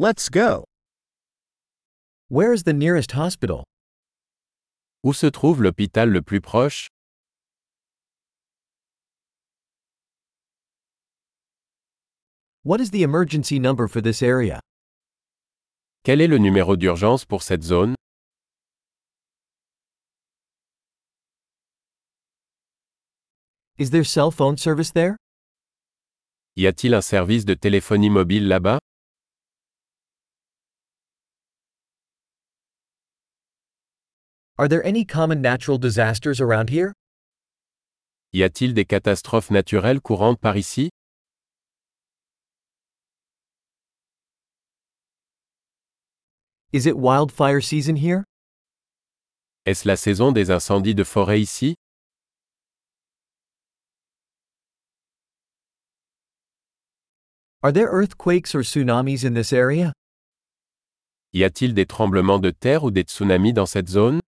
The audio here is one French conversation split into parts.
Let's go. Where is the nearest hospital? Où se trouve l'hôpital le plus proche? What is the emergency number for this area? Quel est le numéro d'urgence pour cette zone? Is there cell phone service there? Y a-t-il un service de téléphonie mobile là-bas? Are there any common natural disasters around here? Y a-t-il des catastrophes naturelles courantes par ici? Is it wildfire season here? Est-ce la saison des incendies de forêt ici? Are there earthquakes or tsunamis in this area? Y a-t-il des tremblements de terre ou des tsunamis dans cette zone?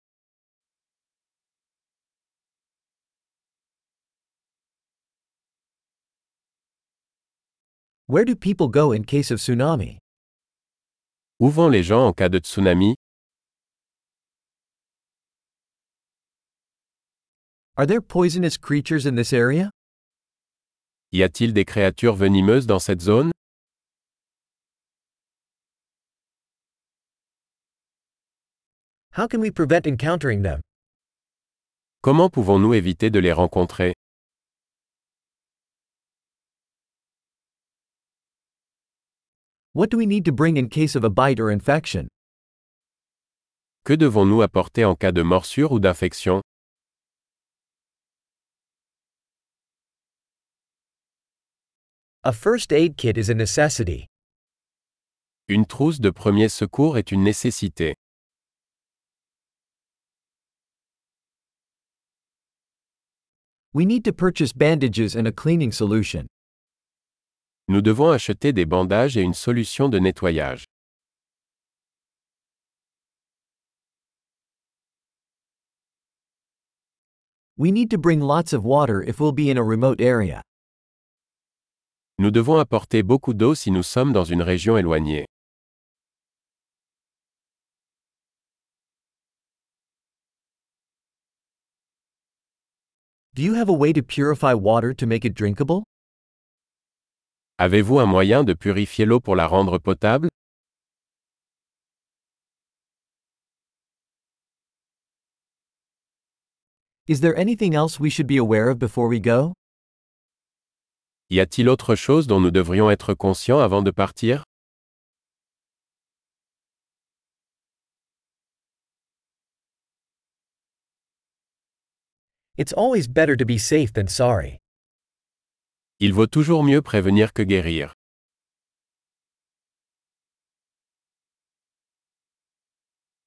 Where do people go in case of tsunami? Où vont les gens en cas de tsunami? Are there poisonous creatures in this area? Y a-t-il des créatures venimeuses dans cette zone? How can we prevent encountering them? Comment pouvons-nous éviter de les rencontrer? What do we need to bring in case of a bite or infection? Que devons-nous apporter en cas de morsure ou d'infection A first aid kit is a necessity. Une trousse de premier secours est une nécessité. We need to purchase bandages and a cleaning solution. Nous devons acheter des bandages et une solution de nettoyage. We need to bring lots of water if we'll be in a remote area. Nous devons apporter beaucoup d'eau si nous sommes dans une région éloignée. Do you have a way to purify water to make it drinkable? Avez-vous un moyen de purifier l'eau pour la rendre potable? Is there anything else we should be aware of before we go? Y a-t-il autre chose dont nous devrions être conscients avant de partir? It's always better to be safe than sorry. Il vaut toujours mieux prévenir que guérir.